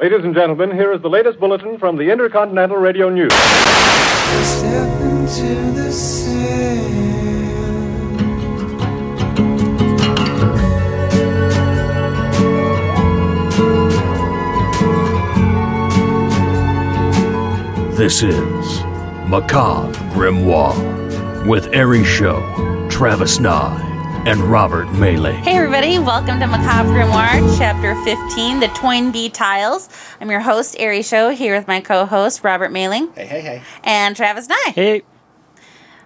Ladies and gentlemen, here is the latest bulletin from the Intercontinental Radio News. Step into the sand. This is Macabre Grimoire with Ari Show, Travis Nye, and Robert Melee. Hey everybody, welcome to Macabre Grimoire, Chapter 15, The Toynbee Tiles. I'm your host, Ari Show, here with my co-host, Robert Mailing, Hey, hey, hey. and Travis Nye. Hey,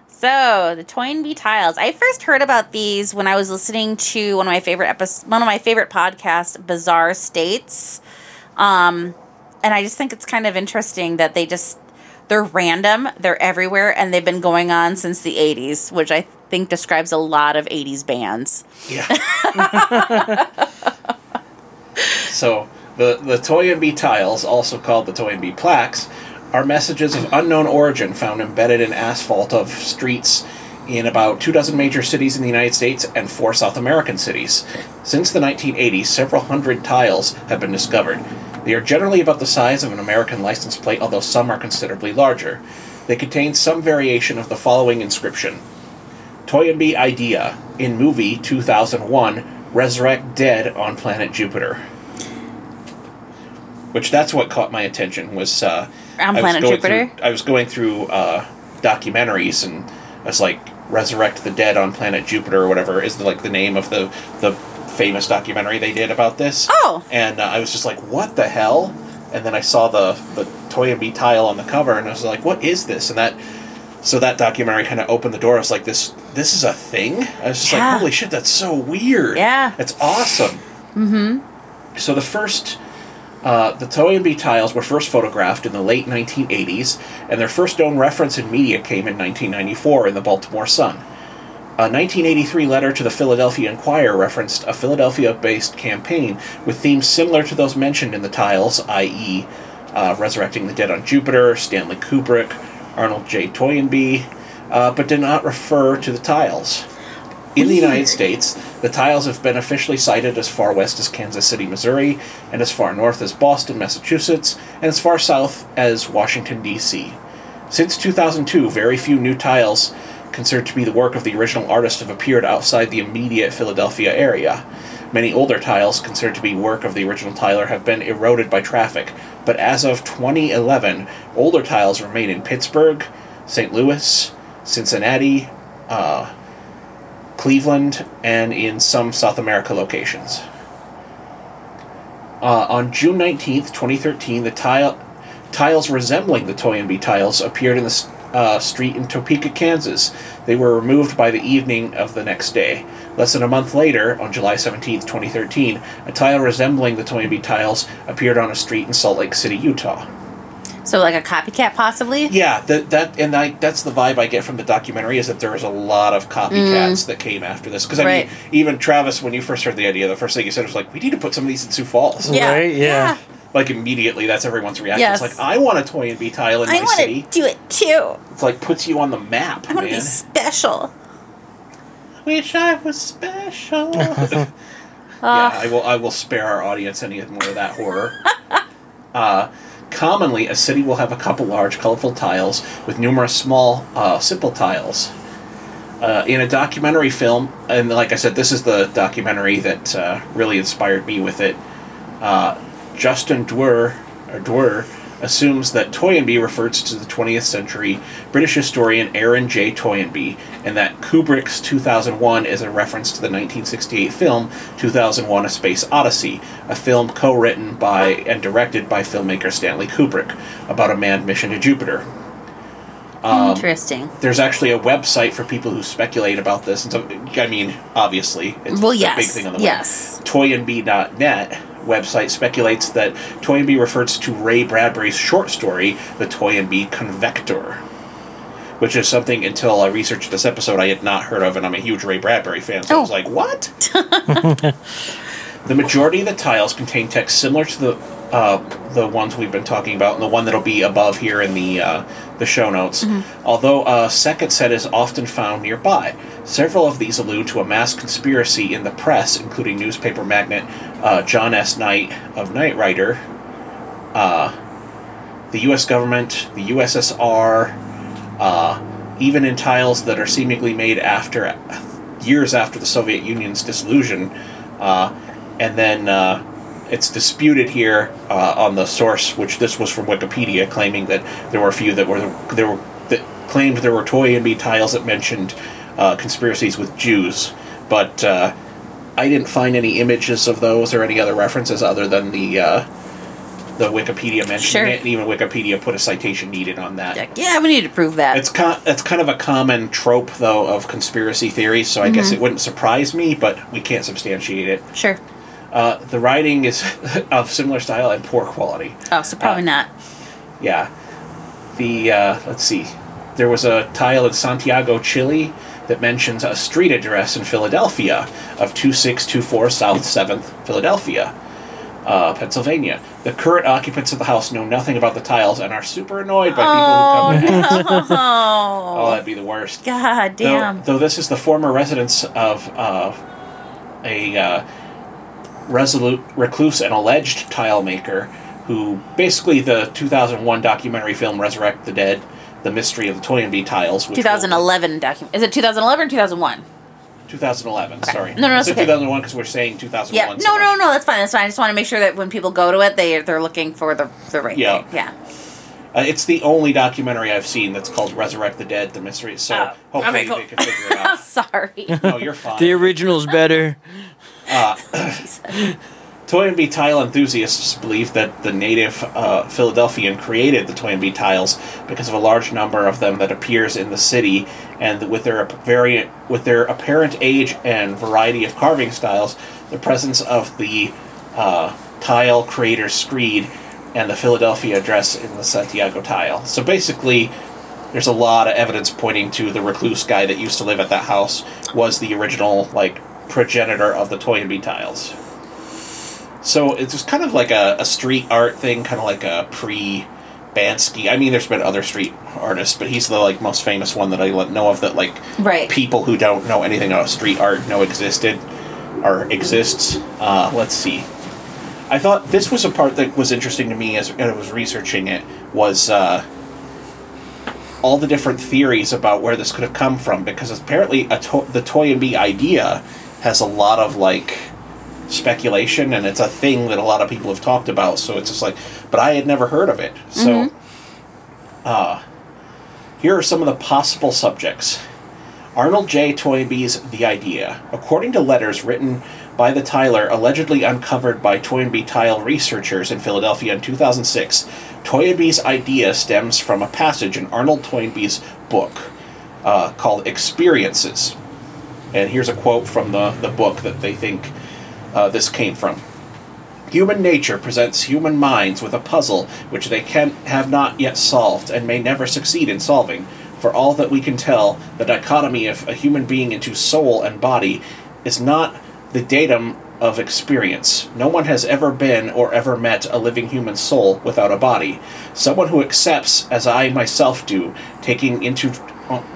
So, the Toynbee Tiles. I first heard about these when I was listening to one of my favorite episodes, one of my favorite podcasts, Bizarre States. Um, and I just think it's kind of interesting that they just they're random, they're everywhere, and they've been going on since the '80s, which I think describes a lot of '80s bands. Yeah. so the the Toynbee tiles, also called the Toynbee plaques, are messages of unknown origin found embedded in asphalt of streets in about two dozen major cities in the United States and four South American cities. Since the 1980s, several hundred tiles have been discovered. They are generally about the size of an American license plate, although some are considerably larger. They contain some variation of the following inscription Toynbee idea in movie 2001 Resurrect Dead on Planet Jupiter. Which that's what caught my attention was uh, On I was Planet going Jupiter? Through, I was going through uh, documentaries and I was like Resurrect the Dead on Planet Jupiter or whatever is the, like the name of the the famous documentary they did about this. Oh. And uh, I was just like, what the hell? And then I saw the the Toynbee tile on the cover, and I was like, what is this? And that so that documentary kind of opened the door. I was like, this this is a thing. I was just Yeah. like, holy shit, that's so weird. Yeah. it's awesome. Mm-hmm. So the first. Uh, the Toynbee tiles were first photographed in the late 1980s, and their first known reference in media came in 1994 in the Baltimore Sun. A 1983 letter to the Philadelphia Inquirer referenced a Philadelphia based campaign with themes similar to those mentioned in the tiles, i.e., uh, Resurrecting the Dead on Jupiter, Stanley Kubrick, Arnold J. Toynbee, uh, but did not refer to the tiles. In the United States, the tiles have been officially cited as far west as Kansas City, Missouri, and as far north as Boston, Massachusetts, and as far south as Washington, D.C. Since 2002, very few new tiles considered to be the work of the original artist have appeared outside the immediate Philadelphia area. Many older tiles considered to be work of the original tiler have been eroded by traffic, but as of 2011, older tiles remain in Pittsburgh, St. Louis, Cincinnati, uh, Cleveland, and in some South America locations. Uh, on June 19th, 2013, the tile, tiles resembling the Toynbee tiles appeared in the uh, street in Topeka, Kansas. They were removed by the evening of the next day. Less than a month later, on July 17th, 2013, a tile resembling the Toynbee tiles appeared on a street in Salt Lake City, Utah. So, like a copycat, possibly. Yeah, that that and I, that's the vibe I get from the documentary is that there was a lot of copycats that came after this because I Mm. Right. mean even Travis when you first heard the idea the first thing you said was like we need to put some of these in Sioux Falls Yeah. Right, yeah. like immediately that's everyone's reaction Yes. it's like I want a Toynbee tile in I my want to city do it too. it's like puts you on the map I want to man be special. wish I was special yeah I will I will spare our audience any more of that horror uh, commonly a city will have a couple large colorful tiles with numerous small uh, simple tiles uh, in a documentary film, and like I said, this is the documentary that uh, really inspired me with it. Uh, Justin Dwyer, or Dwyer assumes that Toynbee refers to the 20th century British historian Aaron J. Toynbee, and that Kubrick's 2001 is a reference to the 1968 film 2001: A Space Odyssey, a film co-written by and directed by filmmaker Stanley Kubrick about a manned mission to Jupiter Um, Interesting. there's actually a website for people who speculate about this. And so, I mean, obviously, it's Well, a yes, big thing on the web. yes. Toynbee.net website speculates that Toynbee refers to Ray Bradbury's short story, The Toynbee Convector, which is something until I researched this episode I had not heard of, and I'm a huge Ray Bradbury fan, so I was Oh. like, what? The majority of the tiles contain text similar to the uh, the ones we've been talking about, and the one that'll be above here in the uh, the show notes. Although a second set is often found nearby, several of these allude to a mass conspiracy in the press, including newspaper magnate uh, John S. Knight of Knight Ridder, uh, the U.S. government, the USSR, uh, even in tiles that are seemingly made after years after the Soviet Union's dissolution, uh, and then uh, it's disputed here uh, on the source, which this was from Wikipedia, claiming that there were a few that were there were that claimed there were Toynbee tiles that mentioned conspiracies with Jews, but I didn't find any images of those or any other references other than the uh, the Wikipedia mentioning Sure. it, and even Wikipedia put a citation needed on that. Like, yeah, we need to prove that. It's con- it's kind of a common trope though of conspiracy theories, so I guess Mm-hmm. it wouldn't surprise me, but we can't substantiate it. sure. Uh, the writing is of similar style and poor quality. Oh, so probably Uh, not. Yeah. The uh, let's see, there was a tile in Santiago, Chile, that mentions a street address in Philadelphia of two six two four South Seventh, Philadelphia, uh, Pennsylvania. The current occupants of the house know nothing about the tiles and are super annoyed by people who come in. Oh, Oh, that'd be the worst. God Though, damn. though this is the former residence of uh, a uh, resolute recluse and alleged tile maker who basically the 2001 documentary film Resurrect the Dead, The Mystery of the Toynbee Tiles. which will- 2011 document. Is it 2011 or 2001? 2011, sorry. No, no, it's okay. 2001 because we're saying 2001. Yeah. so No, no, no. That's fine. That's fine. I just want to make sure that when people go to it, they they're looking for the the right Yeah. thing. Yeah. Uh, it's the only documentary I've seen that's called Resurrect the Dead, The Mystery. So Oh, hopefully okay, cool. they can figure it out. Sorry. no, you're fine. The original's better. Toynbee tile enthusiasts believe that the native uh, Philadelphian created the Toynbee tiles because of a large number of them that appears in the city, and with their variant, with their apparent age and variety of carving styles, the presence of the uh, tile creator's screed and the Philadelphia address in the Santiago tile. So basically, there's a lot of evidence pointing to the recluse guy that used to live at that house was the original like progenitor of the Toynbee tiles. So it's just kind of like a, a street art thing, kind of like a pre Banksy. I mean, there's been other street artists, but he's the like most famous one that I know of that like Right. people who don't know anything about street art know existed or exists. Uh, let's see. I thought this was a part that was interesting to me as I was researching it was uh, all the different theories about where this could have come from because apparently a to- the Toynbee idea has a lot of like speculation and it's a thing that a lot of people have talked about so it's just like but I had never heard of it so uh, here are some of the possible subjects Arnold J. Toynbee's The Idea. According to letters written by the tiler, allegedly uncovered by Toynbee tile researchers in Philadelphia in 2006, Toynbee's idea stems from a passage in Arnold Toynbee's book uh, called Experiences. And here's a quote from the, the book that they think uh, this came from. Human nature presents human minds with a puzzle which they can have not yet solved and may never succeed in solving. For all that we can tell, the dichotomy of a human being into soul and body is not the datum of experience. No one has ever been or ever met a living human soul without a body. Someone who accepts, as I myself do, taking into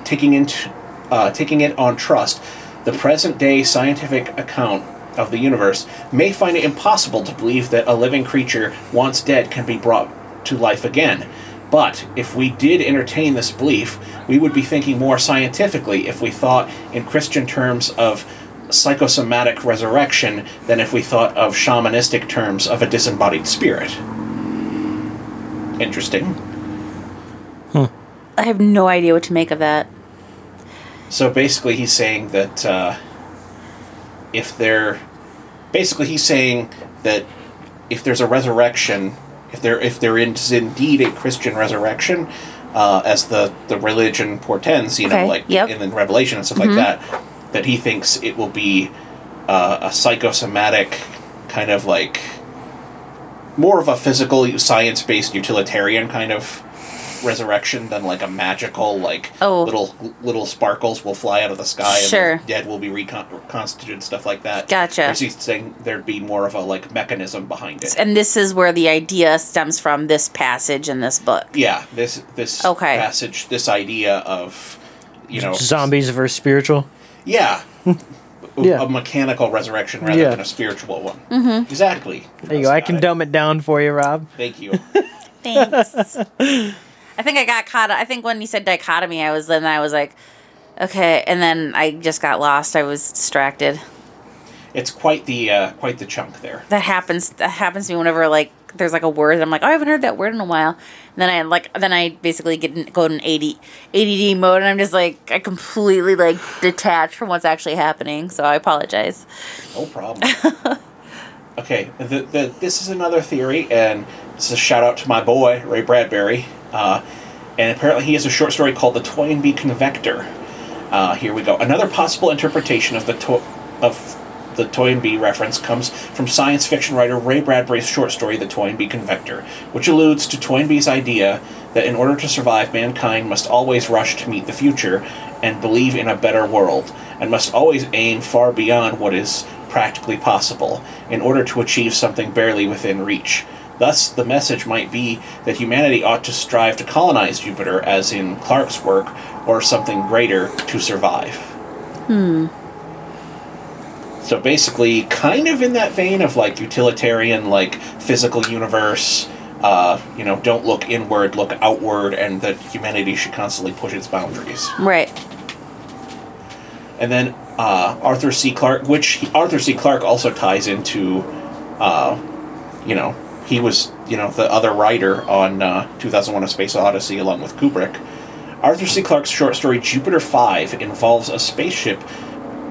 taking into uh, taking it on trust, the present day scientific account of the universe may find it impossible to believe that a living creature once dead can be brought to life again. But if we did entertain this belief, we would be thinking more scientifically if we thought in Christian terms of psychosomatic resurrection than if we thought of shamanistic terms of a disembodied spirit. Interesting. I have no idea what to make of that. So basically, he's saying that uh, if there, basically, he's saying that if there's a resurrection, if there if there is indeed a Christian resurrection, uh, as the the religion portends, you know, Okay, like yep. in the Revelation and stuff like that, that he thinks it will be uh, a psychosomatic kind of like more of a physical science based utilitarian kind of resurrection than like a magical like Oh. little little sparkles will fly out of the sky Sure. and the dead will be recon- reconstituted stuff like that Gotcha. Whereas he's saying there'd be more of a like mechanism behind it And this is where the idea stems from this passage in this book. yeah this this Okay. passage this idea of you know Zombies versus spiritual. Yeah. Yeah. a mechanical resurrection rather Yeah. than a spiritual one. Mm-hmm. Exactly. There you go. I can it. dumb it down for you, Rob. Thank you. Thanks. I think I got caught. I think when you said dichotomy, I was then I was like, okay, and then I just got lost. I was distracted. it's quite the uh, quite the chunk there. That happens. That happens to me whenever like there's like a word. And I'm like, oh, I haven't heard that word in a while. And then I like then I basically get in, go in AD, ADD mode, and I'm just like I completely like detached from what's actually happening. So I apologize. No problem. okay, the, the, this is another theory, and this is a shout out to my boy Ray Bradbury. Uh, and apparently, he has a short story called "The Toynbee Convector." Uh, here we go. Another possible interpretation of the to- of the Toynbee reference comes from science fiction writer Ray Bradbury's short story "The Toynbee Convector," which alludes to Toynbee's idea that in order to survive, mankind must always rush to meet the future and believe in a better world, and must always aim far beyond what is practically possible in order to achieve something barely within reach. Thus, the message might be that humanity ought to strive to colonize Jupiter, as in Clarke's work, or something greater to survive. Hmm. So basically, kind of in that vein of like utilitarian, like physical universe, uh, you know, don't look inward, look outward, and that humanity should constantly push its boundaries. Right. And then uh, Arthur C. Clarke, which he- Arthur C. Clarke also ties into, uh, you know, he was, you know, the other writer on uh, 2001 A Space Odyssey along with Kubrick. Arthur C. Clarke's short story Jupiter 5 involves a spaceship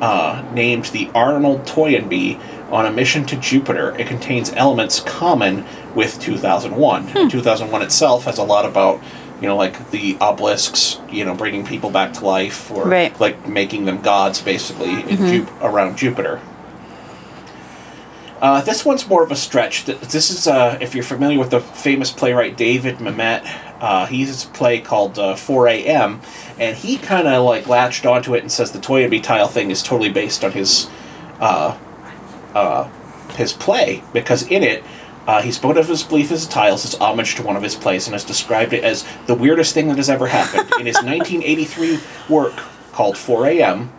uh, named the Arnold Toynbee on a mission to Jupiter. It contains elements common with 2001. 2001 itself has a lot about, you know, like the obelisks, you know, bringing people back to life or Right. like making them gods basically in Ju- around Jupiter. Uh, this one's more of a stretch. This is, uh, if you're familiar with the famous playwright David Mamet, uh, he has a play called uh, 4 a.m., and he kind of like latched onto it and says the Toynbee tile thing is totally based on his uh, uh, his play because in it. Uh, he spoke of his belief as a tiles as homage to one of his plays and has described it as the weirdest thing that has ever happened. in his 1983 work called 4 a.m.,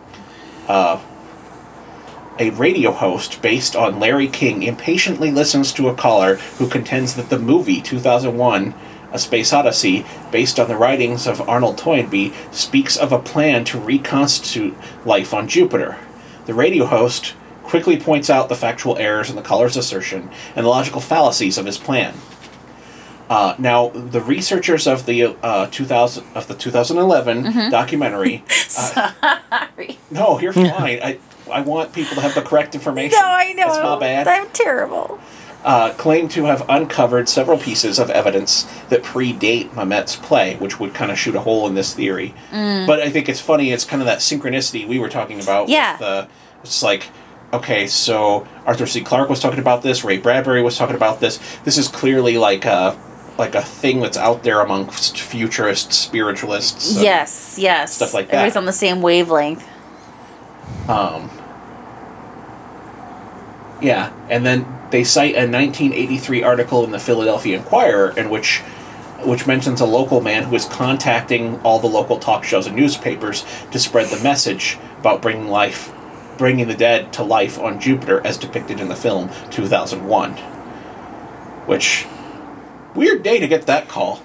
a radio host based on Larry King impatiently listens to a caller who contends that the movie 2001 A Space Odyssey, based on the writings of Arnold Toynbee, speaks of a plan to reconstitute life on Jupiter. The radio host quickly points out the factual errors in the caller's assertion and the logical fallacies of his plan. Uh, now, the researchers of the uh, 2000 of the 2011 documentary. Sorry. No, you're fine. I I want people to have the correct information. No, I know. It's not bad. I'm terrible. Uh, claim to have uncovered several pieces of evidence that predate Mamet's play, which would kind of shoot a hole in this theory. But I think it's funny. It's kind of that synchronicity we were talking about. Yeah. With, uh, it's like, okay, so Arthur C. Clarke was talking about this. Ray Bradbury was talking about this. This is clearly like a like a thing that's out there amongst futurists, spiritualists. yes, yes. stuff like that. Everybody's on the same wavelength. Um, yeah, and then they cite a 1983 article in the Philadelphia Inquirer in which which mentions a local man who is contacting all the local talk shows and newspapers to spread the message about bringing life bringing the dead to life on Jupiter as depicted in the film 2001. Which weird day to get that call.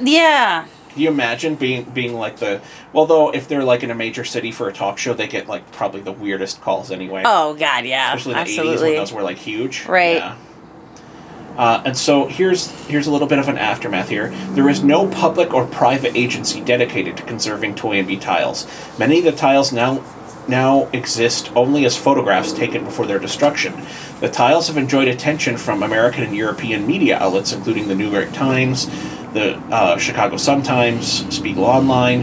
Yeah. Can you imagine being being like the well though if they're like in a major city for a talk show they get like probably the weirdest calls anyway. Oh God, yeah. Especially the eighties absolutely. when those were like huge. Right. Yeah. Uh, and so here's here's a little bit of an aftermath here. There is no public or private agency dedicated to conserving Toy and Toynbee tiles. Many of the tiles now now exist only as photographs taken before their destruction. The tiles have enjoyed attention from American and European media outlets, including the New York Times, the uh, Chicago Sun Times, Spiegel Online,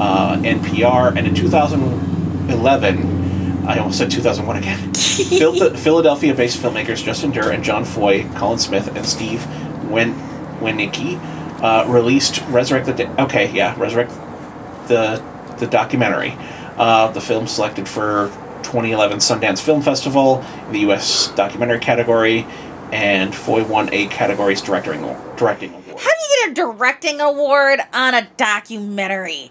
uh, NPR, and in 2011, I almost said 2001 again. Phil- Philadelphia-based filmmakers Justin Duerr and John Foy, Colin Smith, and Steve Wen- Weinik uh, released "Resurrect the." Okay, yeah, "Resurrect the the documentary." Uh, the film selected for 2011 Sundance Film Festival in the U.S. documentary category, and Foy won a category's directing directing award. How do you get a directing award on a documentary?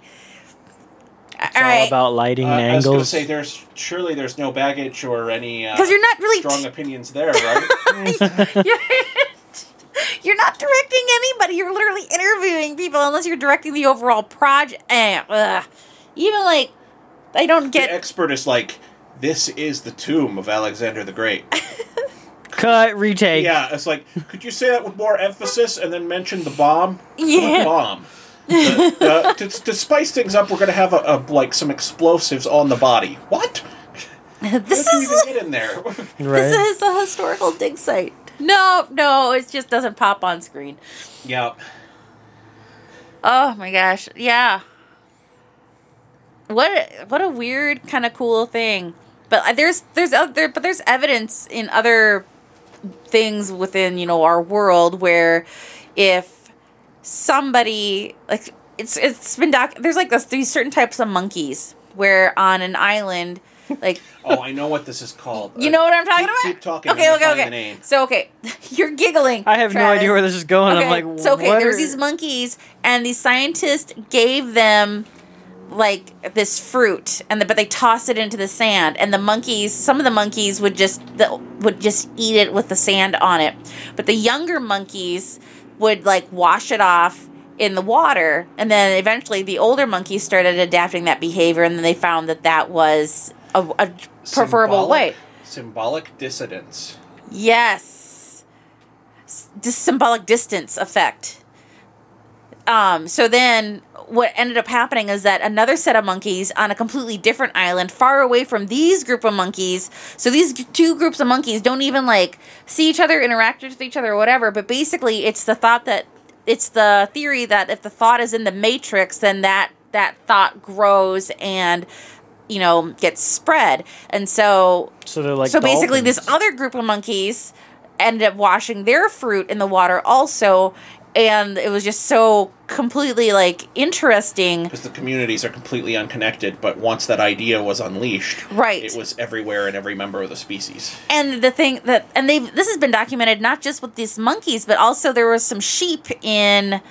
It's All all right. about lighting Uh, and angles. I was going to say there's surely there's no baggage or any uh, 'Cause you're not really strong t- opinions there, right? You're not directing anybody. You're literally interviewing people unless you're directing the overall project. Eh, ugh. Even like, I don't get. the get. expert is like, this is the tomb of Alexander the Great. Cut, retake. yeah, it's like, could you say that with more emphasis and then mention the bomb? Yeah. What bomb. The- uh, the- to, to spice things up, we're going to have a, a like some explosives on the body. What? this How do you is even get in there? Right. this is a historical dig site. No, no, it just doesn't pop on screen. Yep. Oh my gosh, yeah. What a, what a weird kind of cool thing. But uh, there's there's other but there's evidence in other things within you know our world where if somebody like it's it's been doc there's like this, these certain types of monkeys where on an island like Oh, I know what this is called. you Uh, know what I'm talking keep, about? Keep talking. Okay, okay, okay. So okay, you're giggling. I have no idea where this is going. Okay, I'm like, so okay, there's are- these monkeys, and these scientists gave them like this fruit, and the, but they toss it into the sand, and the monkeys, some of the monkeys would just the, would just eat it with the sand on it, but the younger monkeys would like wash it off in the water, and then eventually the older monkeys started adapting that behavior, and then they found that that was a, a preferable Symbolic- way. Symbolic dissidence. Yes. S- symbolic distance effect. Um, so then what ended up happening is that another set of monkeys on a completely different island far away from these group of monkeys so these two groups of monkeys don't even like see each other interact with each other or whatever but basically it's the thought that it's the theory that if the thought is in the matrix then that that thought grows and you know gets spread. And so so they're like so basically, this other group of monkeys ended up washing their fruit in the water also, and it was just so completely like interesting. Because the communities are completely unconnected, but once that idea was unleashed, Right. it was everywhere in every member of the species. And the thing that and they this has been documented not just with these monkeys, but also there was some sheep in.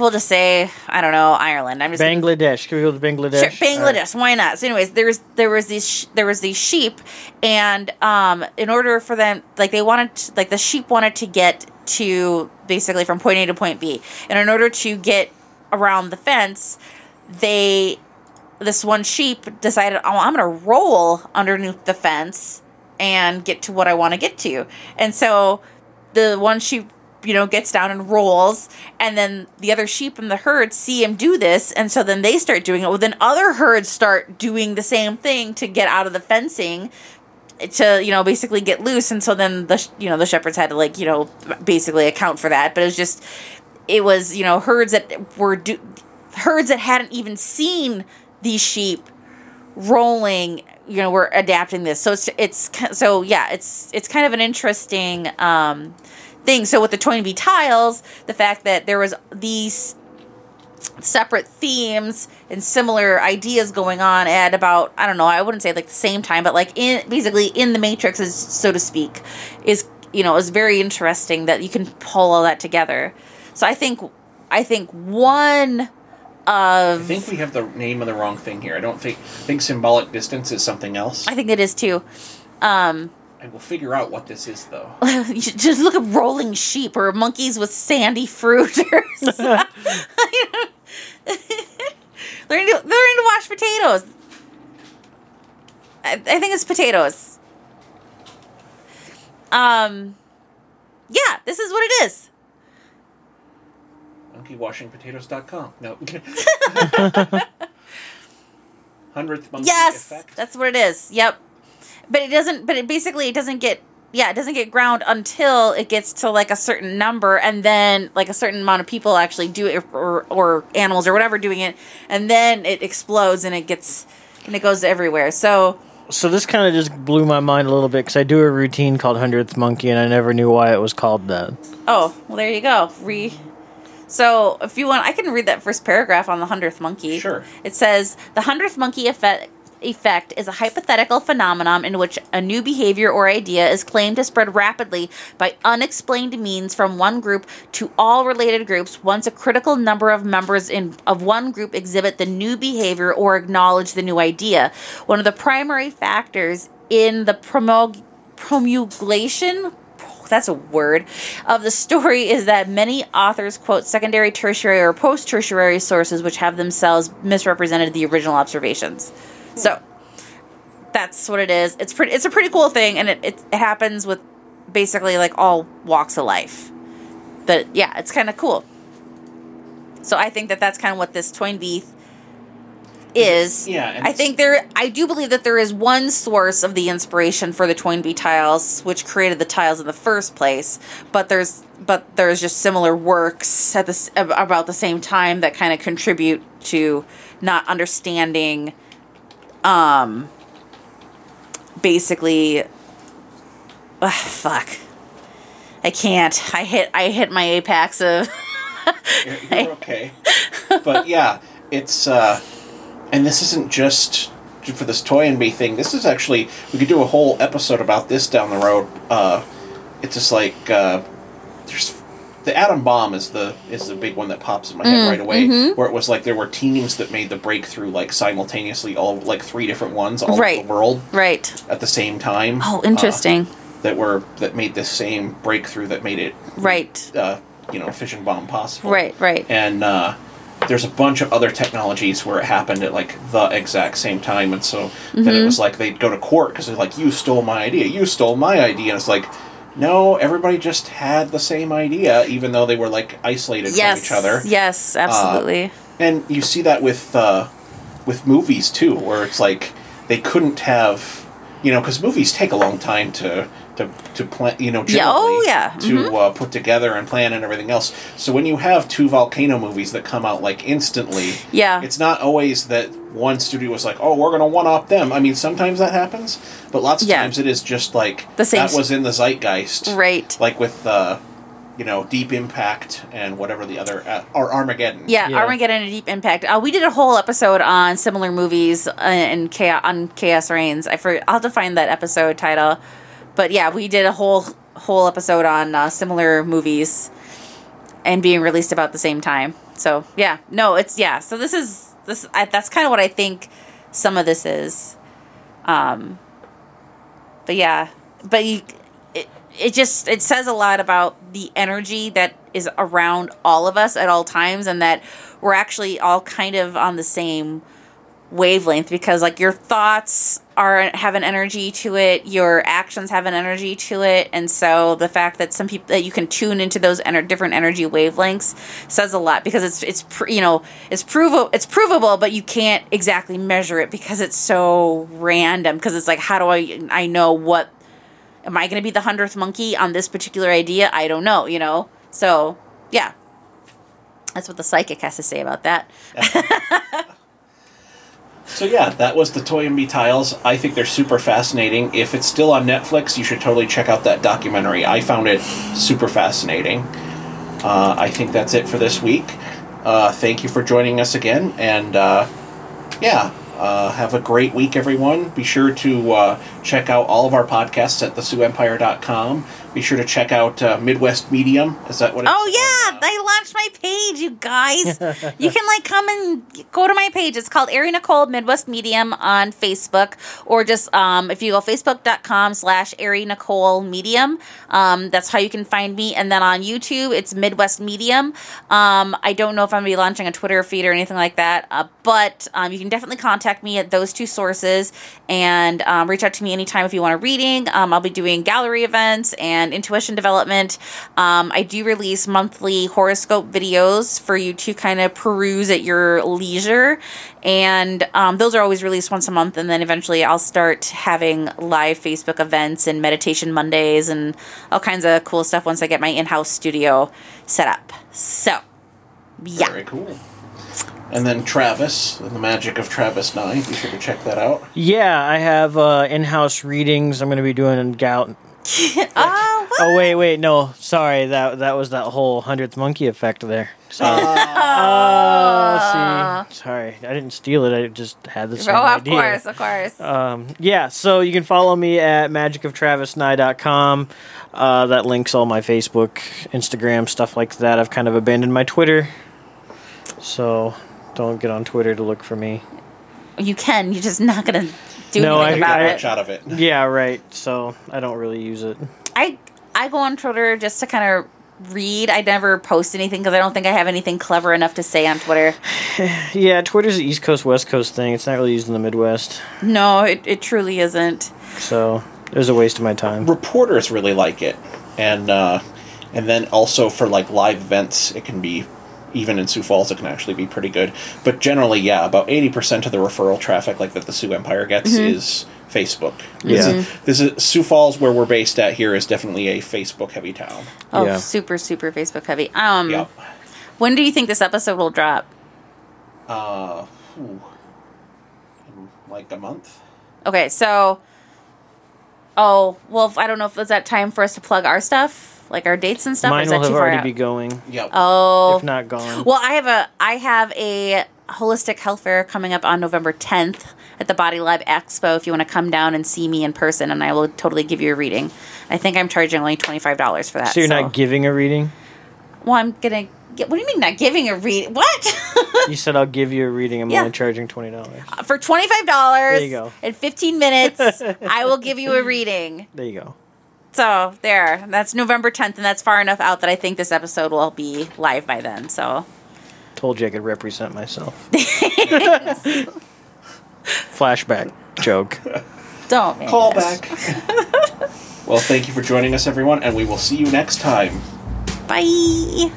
We'll just say I don't know Ireland. I'm just gonna- Bangladesh. Can we go to Bangladesh? Sure, Bangladesh. Why not? So, anyways, there was there was these sh- there was these sheep, and um, in order for them, like they wanted, to, like the sheep wanted to get to basically from point A to point B, and in order to get around the fence, they this one sheep decided, oh, I'm gonna roll underneath the fence and get to what I want to get to, and so the one sheep you know gets down and rolls and then the other sheep in the herd see him do this and so then they start doing it. Well then other herds start doing the same thing to get out of the fencing to you know basically get loose. And so then the you know the shepherds had to like you know basically account for that. But it was just it was you know herds that were do- herds that hadn't even seen these sheep rolling you know we're adapting this. So it's it's so yeah it's it's kind of an interesting um thing. So with the Toynbee tiles the fact that there was these separate themes and similar ideas going on at about I don't know I wouldn't say like the same time but like in basically in the matrix is so to speak is you know is very interesting that you can pull all that together so I think I think one of I think we have the name of the wrong thing here. I don't think I think symbolic distance is something else. I think it is too um I will figure out what this is though. you should just look at rolling sheep or monkeys with sandy fruit or learning to learning to wash potatoes. I, I think it's potatoes. Um, yeah, this is what it is. MonkeyWashingPotatoes.com. No. Hundredth monkey Yes, effect. that's what it is. Yep. But it doesn't. But it basically it doesn't get. Yeah, it doesn't get ground until it gets to like a certain number, and then like a certain amount of people actually do it, or or animals or whatever doing it, and then it explodes and it gets and it goes everywhere. So So this kind of just blew my mind a little bit because I do a routine called Hundredth Monkey, and I never knew why it was called that. oh well, there you go. Re. So if you want, I can read that first paragraph on the hundredth monkey. Sure. It says the hundredth monkey effect effect is a hypothetical phenomenon in which a new behavior or idea is claimed to spread rapidly by unexplained means from one group to all related groups once a critical number of members in of one group exhibit the new behavior or acknowledge the new idea. One of the primary factors in the promulg- promulgation that's a word of the story is that many authors quote secondary tertiary or post tertiary sources which have themselves misrepresented the original observations so that's what it is. It's pretty it's a pretty cool thing and it, it, it happens with basically like all walks of life. But yeah it's kind of cool. So i think that that's kind of what this Toynbee is. Yeah, I think there I do believe that there is one source of the inspiration for the Toynbee tiles which created the tiles in the first place but there's but there's just similar works at this about the same time that kind of contribute to not understanding um basically ugh, fuck I can't I hit I hit my apex of You're, you're okay. but yeah, it's uh, and this isn't just for this Toynbee thing. This is actually we could do a whole episode about this down the road. Uh, it's just like uh, there's the atom bomb is the is the big one that pops in my Mm, head right away. mm-hmm. Where it was like there were teams that made the breakthrough like simultaneously, all like three different ones all over the world right at the same time. oh uh, interesting that were that made this same breakthrough that made it right uh, you know fission bomb possible. right right And uh, there's a bunch of other technologies where it happened at like the exact same time, and so then Mm-hmm. it was like they'd go to court because they're like, "You stole my idea. You stole my idea." And it's like, no, everybody just had the same idea, even though they were like isolated yes from each other. yes absolutely And you see that with uh, with movies too, where it's like they couldn't have, you know, because movies take a long time to to to plan, you know, Yeah, oh, generally yeah, to uh, put together and plan and everything else. So when you have two volcano movies that come out like instantly, Yeah. it's not always that one studio was like, oh, we're gonna one up them. I mean, sometimes that happens, but lots of Yeah. times it is just like The same that was in the zeitgeist, right Like with. Uh, you know, Deep Impact and whatever the other, uh, or Armageddon. Yeah, Yeah. Armageddon and Deep Impact. Uh, we did a whole episode on similar movies uh, in chaos, on Chaos Reigns. I for, I'll have to find that episode title, but yeah, we did a whole whole episode on uh, similar movies and being released about the same time. So yeah, no, it's yeah. So this is this. I, that's kind of what I think some of this is. Um, but yeah, but you, it, it just it says a lot about the energy that is around all of us at all times, and that we're actually all kind of on the same wavelength because like your thoughts are have an energy to it your actions have an energy to it and so the fact that some people that you can tune into those ener- different energy wavelengths says a lot because it's it's pr- you know it's provable it's provable but you can't exactly measure it because it's so random because it's like how do i i know what am i going to be the 100th monkey on this particular idea? I don't know you know? So yeah. That's what the psychic has to say about that So yeah, that was the Toynbee Tiles. I think they're super fascinating. If it's still on Netflix, you should totally check out that documentary. I found it super fascinating. Uh, I think that's it for this week. Uh, thank you for joining us again, and uh, yeah, uh, have a great week, everyone. Be sure to uh, check out all of our podcasts at thesiouxempire.com. Be sure to check out uh, Midwest Medium. Is that what? It's Oh yeah, on, uh, I launched my page, you guys. you can like come and go to my page. It's called Ari Nicole Midwest Medium on Facebook, or just um, if you go facebook.com slash Ari Nicole Medium, um, that's how you can find me. And then on YouTube, it's Midwest Medium. Um, I don't know if I'm gonna be launching a Twitter feed or anything like that, uh, but um, you can definitely contact me at those two sources and um, reach out to me anytime if you want a reading. Um, I'll be doing gallery events and intuition development. Um, I do release monthly horoscope videos for you to kind of peruse at your leisure. And um, those are always released once a month. And then eventually I'll start having live Facebook events and meditation Mondays and all kinds of cool stuff once I get my in house studio set up. So, yeah. Very cool. And then Travis, and the magic of Travis Nye. Be sure to check that out. Yeah, I have uh, in-house readings. I'm going to be doing gal- oh? Oh wait, wait, no, sorry. That that was that whole hundredth monkey effect there. Sorry. oh, see, sorry, I didn't steal it. I just had the same oh, of idea. course, of course. Um, yeah, so you can follow me at magicoftravisnye.com. Uh, that links all my Facebook, Instagram, stuff like that. I've kind of abandoned my Twitter, so don't get on Twitter to look for me. you can. You're just not gonna do No, anything I- about I- it. Much out of it. Yeah, right. So I don't really use it. I I go on Twitter just to kind of read. I never post anything because I don't think I have anything clever enough to say on Twitter. Yeah, Twitter's an East Coast West Coast thing. It's not really used in the Midwest, No, it, it truly isn't. so it was a waste of my time. Reporters really like it, and uh, and then also for like live events, it can be even in Sioux Falls, it can actually be pretty good. But generally, yeah, about eighty percent of the referral traffic like that the Sioux Empire gets Mm-hmm. is Facebook. This Yeah. is, this is Sioux Falls, where we're based at here, is definitely a Facebook heavy town. Oh, Yeah. super super Facebook heavy. Um, Yep. when do you think this episode will drop? Uh, ooh. In like a month. Okay, so. Oh well, I don't know if it's that time for us to plug our stuff, like our dates and stuff. or Mine is will that have too far already out? be going, Yep. Oh, if not gone. Well, I have a I have a holistic health fair coming up on November 10th at the Body Lab Expo. If you want to come down and see me in person, and I will totally give you a reading. I think I'm charging only twenty five dollars for that. so you're not giving a reading? well, I'm gonna. Get, what do you mean not giving a read? What? You said I'll give you a reading. I'm Yeah. only charging twenty dollars. Uh, for twenty five dollars There you go. in fifteen minutes, I will give you a reading. There you go. So there, that's November 10th, and that's far enough out that I think this episode will be live by then. So Told you I could represent myself. Flashback joke. don't man. Call back. well, thank you for joining us, everyone, and we will see you next time. Bye.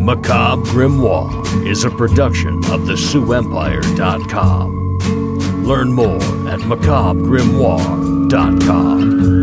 Macabre Grimoire is a production of the SiouxEmpire.com. Learn more at macabregrimoire.com.